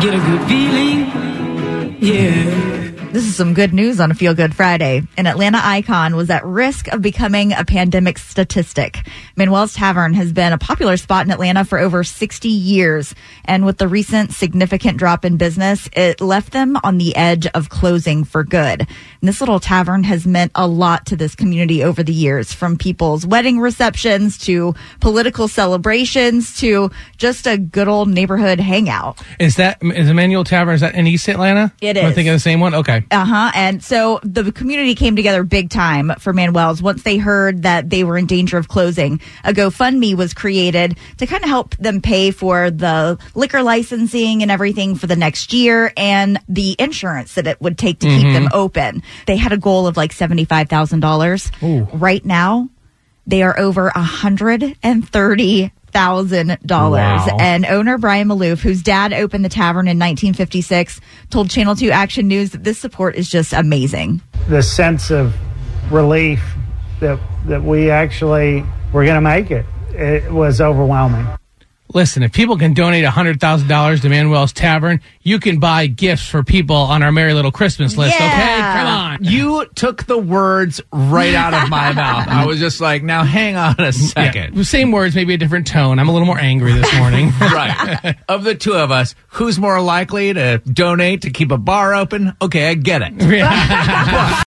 get a good feeling. Yeah. Is some good news on a Feel Good Friday. An Atlanta icon was at risk of becoming a pandemic statistic. Manuel's Tavern has been a popular spot in Atlanta for over 60 years. And with the recent significant drop in business, it left them on the edge of closing for good. And this little tavern has meant a lot to this community over the years, from people's wedding receptions to political celebrations to just a good old neighborhood hangout. Is that is Emmanuel Tavern? Is that in East Atlanta? It Am I is. thinking of the same one? Okay. Uh huh. And so the community came together big time for Manuel's once they heard that they were in danger of closing. A GoFundMe was created to kind of help them pay for the liquor licensing and everything for the next year and the insurance that it would take to keep them mm-hmm. open. They had a goal of like $75,000. Right now, they are over a hundred and thirty thousand dollars. Wow. And owner Brian Maloof, whose dad opened the tavern in 1956, told Channel 2 Action News that this support is just amazing. the sense of relief that that we actually were going to make it. It was overwhelming. Listen, if people can donate $100,000 to Manuel's Tavern, you can buy gifts for people on our Merry Little Christmas list, okay? Come on. You took the words right out of my mouth. I was just like, now hang on a second. Yeah, same words, maybe a different tone. I'm a little more angry this morning. right. Of the two of us, who's more likely to donate to keep a bar open? Okay, I get it. Yeah.